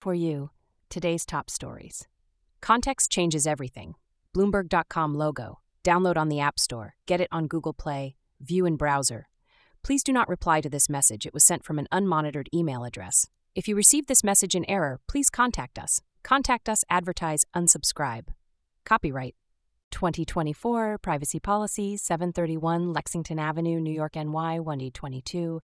For you, today's top stories. Context changes everything. Bloomberg.com logo. Download on the App Store. Get it on Google Play. View in browser. Please do not reply to this message. It was sent from an unmonitored email address. If you receive this message in error, please contact us. Contact us, advertise, unsubscribe. Copyright 2024 Privacy Policy 731 Lexington Avenue, New York, NY 10022.